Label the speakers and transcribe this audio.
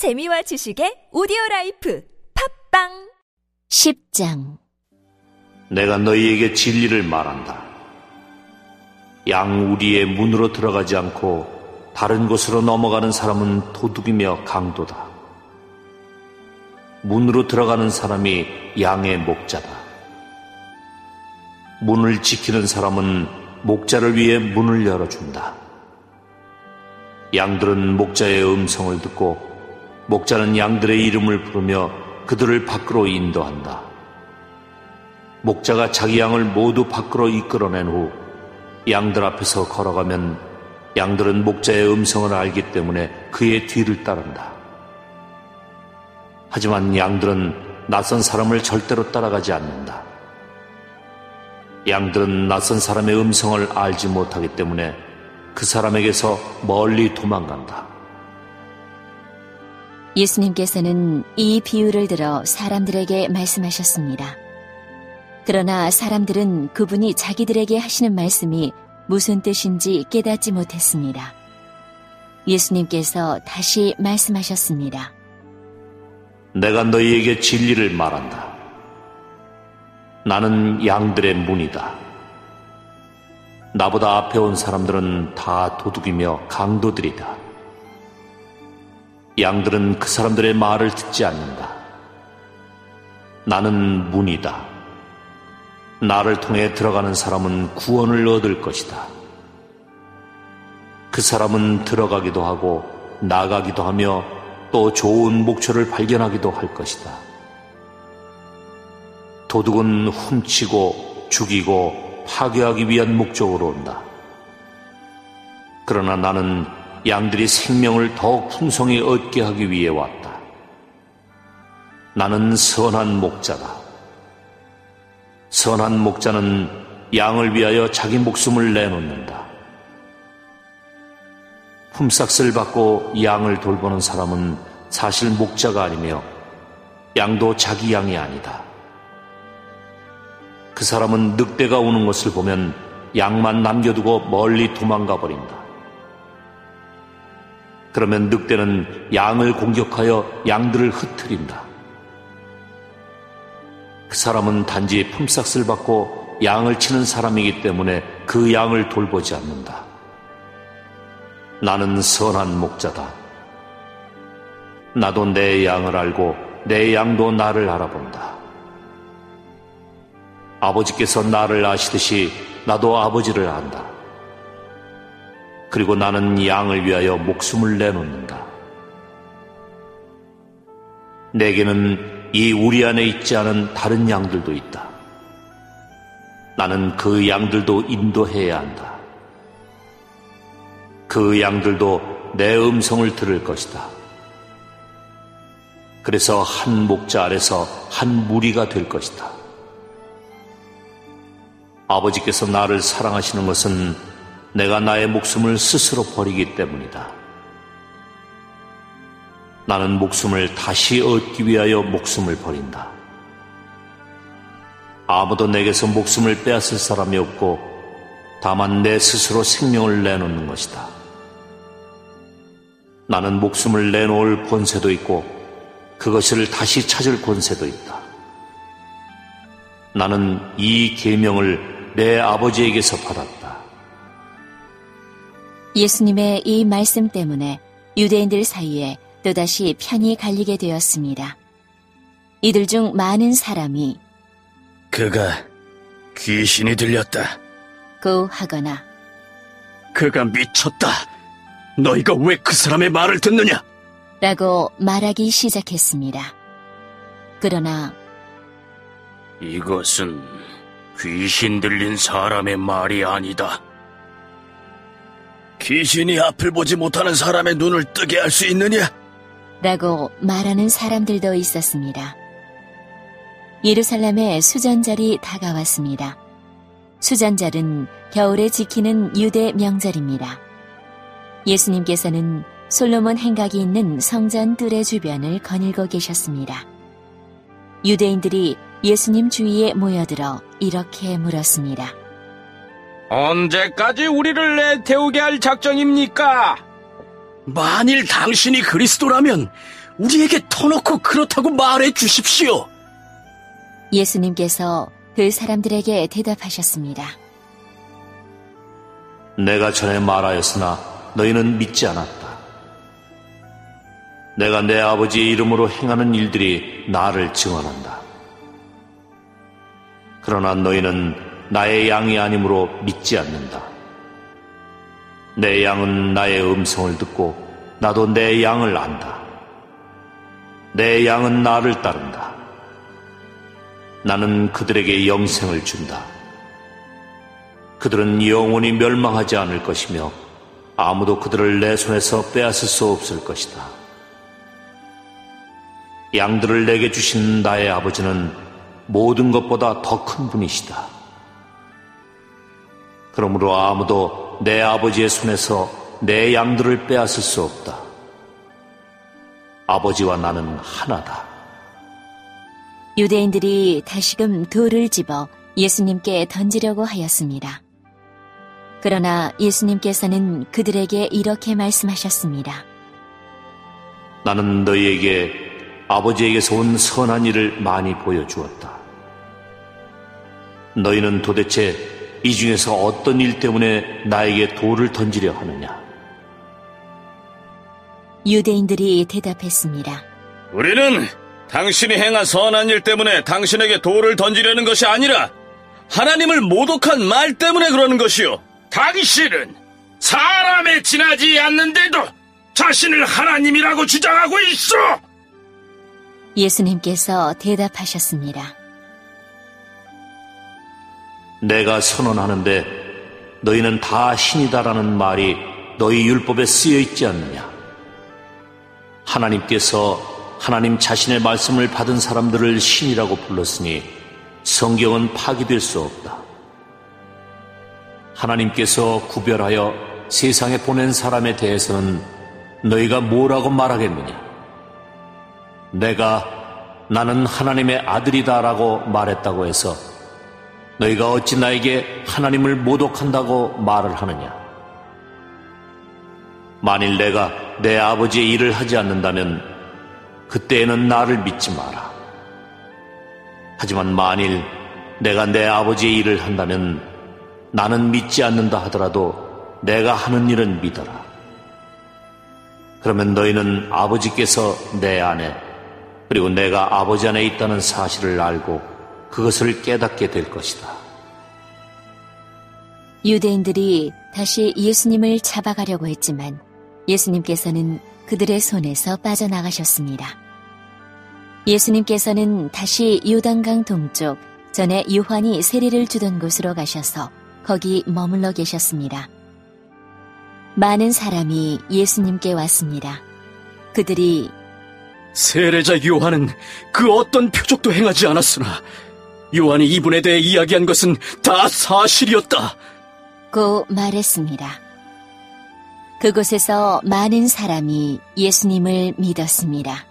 Speaker 1: 재미와 지식의 오디오 라이프 팟빵
Speaker 2: 10장
Speaker 3: 내가 너희에게 진리를 말한다. 양 우리의 문으로 들어가지 않고 다른 곳으로 넘어가는 사람은 도둑이며 강도다. 문으로 들어가는 사람이 양의 목자다. 문을 지키는 사람은 목자를 위해 문을 열어준다. 양들은 목자의 음성을 듣고 목자는 양들의 이름을 부르며 그들을 밖으로 인도한다. 목자가 자기 양을 모두 밖으로 이끌어낸 후 양들 앞에서 걸어가면 양들은 목자의 음성을 알기 때문에 그의 뒤를 따른다. 하지만 양들은 낯선 사람을 절대로 따라가지 않는다. 양들은 낯선 사람의 음성을 알지 못하기 때문에 그 사람에게서 멀리 도망간다.
Speaker 2: 예수님께서는 이 비유를 들어 사람들에게 말씀하셨습니다. 그러나 사람들은 그분이 자기들에게 하시는 말씀이 무슨 뜻인지 깨닫지 못했습니다. 예수님께서 다시 말씀하셨습니다.
Speaker 3: 내가 너희에게 진리를 말한다. 나는 양들의 문이다. 나보다 앞에 온 사람들은 다 도둑이며 강도들이다. 양들은 그 사람들의 말을 듣지 않는다. 나는 문이다. 나를 통해 들어가는 사람은 구원을 얻을 것이다. 그 사람은 들어가기도 하고 나가기도 하며 또 좋은 목초를 발견하기도 할 것이다. 도둑은 훔치고 죽이고 파괴하기 위한 목적으로 온다. 그러나 나는 양들이 생명을 더욱 풍성히 얻게 하기 위해 왔다. 나는 선한 목자다. 선한 목자는 양을 위하여 자기 목숨을 내놓는다. 품삯을 받고 양을 돌보는 사람은 사실 목자가 아니며 양도 자기 양이 아니다. 그 사람은 늑대가 오는 것을 보면 양만 남겨두고 멀리 도망가 버린다. 그러면 늑대는 양을 공격하여 양들을 흩트린다. 그 사람은 단지 품삯을 받고 양을 치는 사람이기 때문에 그 양을 돌보지 않는다. 나는 선한 목자다. 나도 내 양을 알고 내 양도 나를 알아본다. 아버지께서 나를 아시듯이 나도 아버지를 안다. 그리고 나는 양을 위하여 목숨을 내놓는다. 내게는 이 우리 안에 있지 않은 다른 양들도 있다. 나는 그 양들도 인도해야 한다. 그 양들도 내 음성을 들을 것이다. 그래서 한 목자 아래서 한 무리가 될 것이다. 아버지께서 나를 사랑하시는 것은 내가 나의 목숨을 스스로 버리기 때문이다. 나는 목숨을 다시 얻기 위하여 목숨을 버린다. 아무도 내게서 목숨을 빼앗을 사람이 없고 다만 내 스스로 생명을 내놓는 것이다. 나는 목숨을 내놓을 권세도 있고 그것을 다시 찾을 권세도 있다. 나는 이 계명을 내 아버지에게서 받았다.
Speaker 2: 예수님의 이 말씀 때문에 유대인들 사이에 또다시 편이 갈리게 되었습니다. 이들 중 많은 사람이
Speaker 4: 그가 귀신이 들렸다.
Speaker 2: 고 하거나
Speaker 4: 그가 미쳤다. 너희가 왜 그 사람의 말을 듣느냐?
Speaker 2: 라고 말하기 시작했습니다. 그러나
Speaker 4: 이것은 귀신 들린 사람의 말이 아니다. 귀신이 앞을 보지 못하는 사람의 눈을 뜨게 할 수 있느냐?
Speaker 2: 라고 말하는 사람들도 있었습니다. 예루살렘의 수전절이 다가왔습니다. 수전절은 겨울에 지키는 유대 명절입니다. 예수님께서는 솔로몬 행각이 있는 성전 뜰의 주변을 거닐고 계셨습니다. 유대인들이 예수님 주위에 모여들어 이렇게 물었습니다.
Speaker 5: 언제까지 우리를 내태우게 할 작정입니까?
Speaker 4: 만일 당신이 그리스도라면 우리에게 터놓고 그렇다고 말해 주십시오.
Speaker 2: 예수님께서 그 사람들에게 대답하셨습니다.
Speaker 3: 내가 전에 말하였으나 너희는 믿지 않았다. 내가 내 아버지의 이름으로 행하는 일들이 나를 증언한다. 그러나 너희는 나의 양이 아니므로 믿지 않는다. 내 양은 나의 음성을 듣고 나도 내 양을 안다. 내 양은 나를 따른다. 나는 그들에게 영생을 준다. 그들은 영원히 멸망하지 않을 것이며 아무도 그들을 내 손에서 빼앗을 수 없을 것이다. 양들을 내게 주신 나의 아버지는 모든 것보다 더 큰 분이시다. 그러므로 아무도 내 아버지의 손에서 내 양들을 빼앗을 수 없다. 아버지와 나는 하나다.
Speaker 2: 유대인들이 다시금 돌을 집어 예수님께 던지려고 하였습니다. 그러나 예수님께서는 그들에게 이렇게 말씀하셨습니다.
Speaker 3: 나는 너희에게 아버지에게서 온 선한 일을 많이 보여주었다. 너희는 도대체 이 중에서 어떤 일 때문에 나에게 돌을 던지려 하느냐?
Speaker 2: 유대인들이 대답했습니다.
Speaker 4: 우리는 당신이 행한 선한 일 때문에 당신에게 돌을 던지려는 것이 아니라 하나님을 모독한 말 때문에 그러는 것이요.
Speaker 5: 당신은 사람에 지나지 않는데도 자신을 하나님이라고 주장하고 있어!
Speaker 2: 예수님께서 대답하셨습니다.
Speaker 3: 내가 선언하는데 너희는 다 신이다라는 말이 너희 율법에 쓰여 있지 않느냐? 하나님께서 하나님 자신의 말씀을 받은 사람들을 신이라고 불렀으니 성경은 파기될 수 없다. 하나님께서 구별하여 세상에 보낸 사람에 대해서는 너희가 뭐라고 말하겠느냐? 내가 나는 하나님의 아들이다라고 말했다고 해서 너희가 어찌 나에게 하나님을 모독한다고 말을 하느냐? 만일 내가 내 아버지의 일을 하지 않는다면 그때에는 나를 믿지 마라. 하지만 만일 내가 내 아버지의 일을 한다면 나는 믿지 않는다 하더라도 내가 하는 일은 믿어라. 그러면 너희는 아버지께서 내 안에 그리고 내가 아버지 안에 있다는 사실을 알고 그것을 깨닫게 될 것이다.
Speaker 2: 유대인들이 다시 예수님을 잡아가려고 했지만 예수님께서는 그들의 손에서 빠져나가셨습니다. 예수님께서는 다시 요단강 동쪽 전에 요한이 세례를 주던 곳으로 가셔서 거기 머물러 계셨습니다. 많은 사람이 예수님께 왔습니다. 그들이
Speaker 4: 세례자 요한은 그 어떤 표적도 행하지 않았으나 요한이 이분에 대해 이야기한 것은 다 사실이었다.
Speaker 2: 고 말했습니다. 그곳에서 많은 사람이 예수님을 믿었습니다.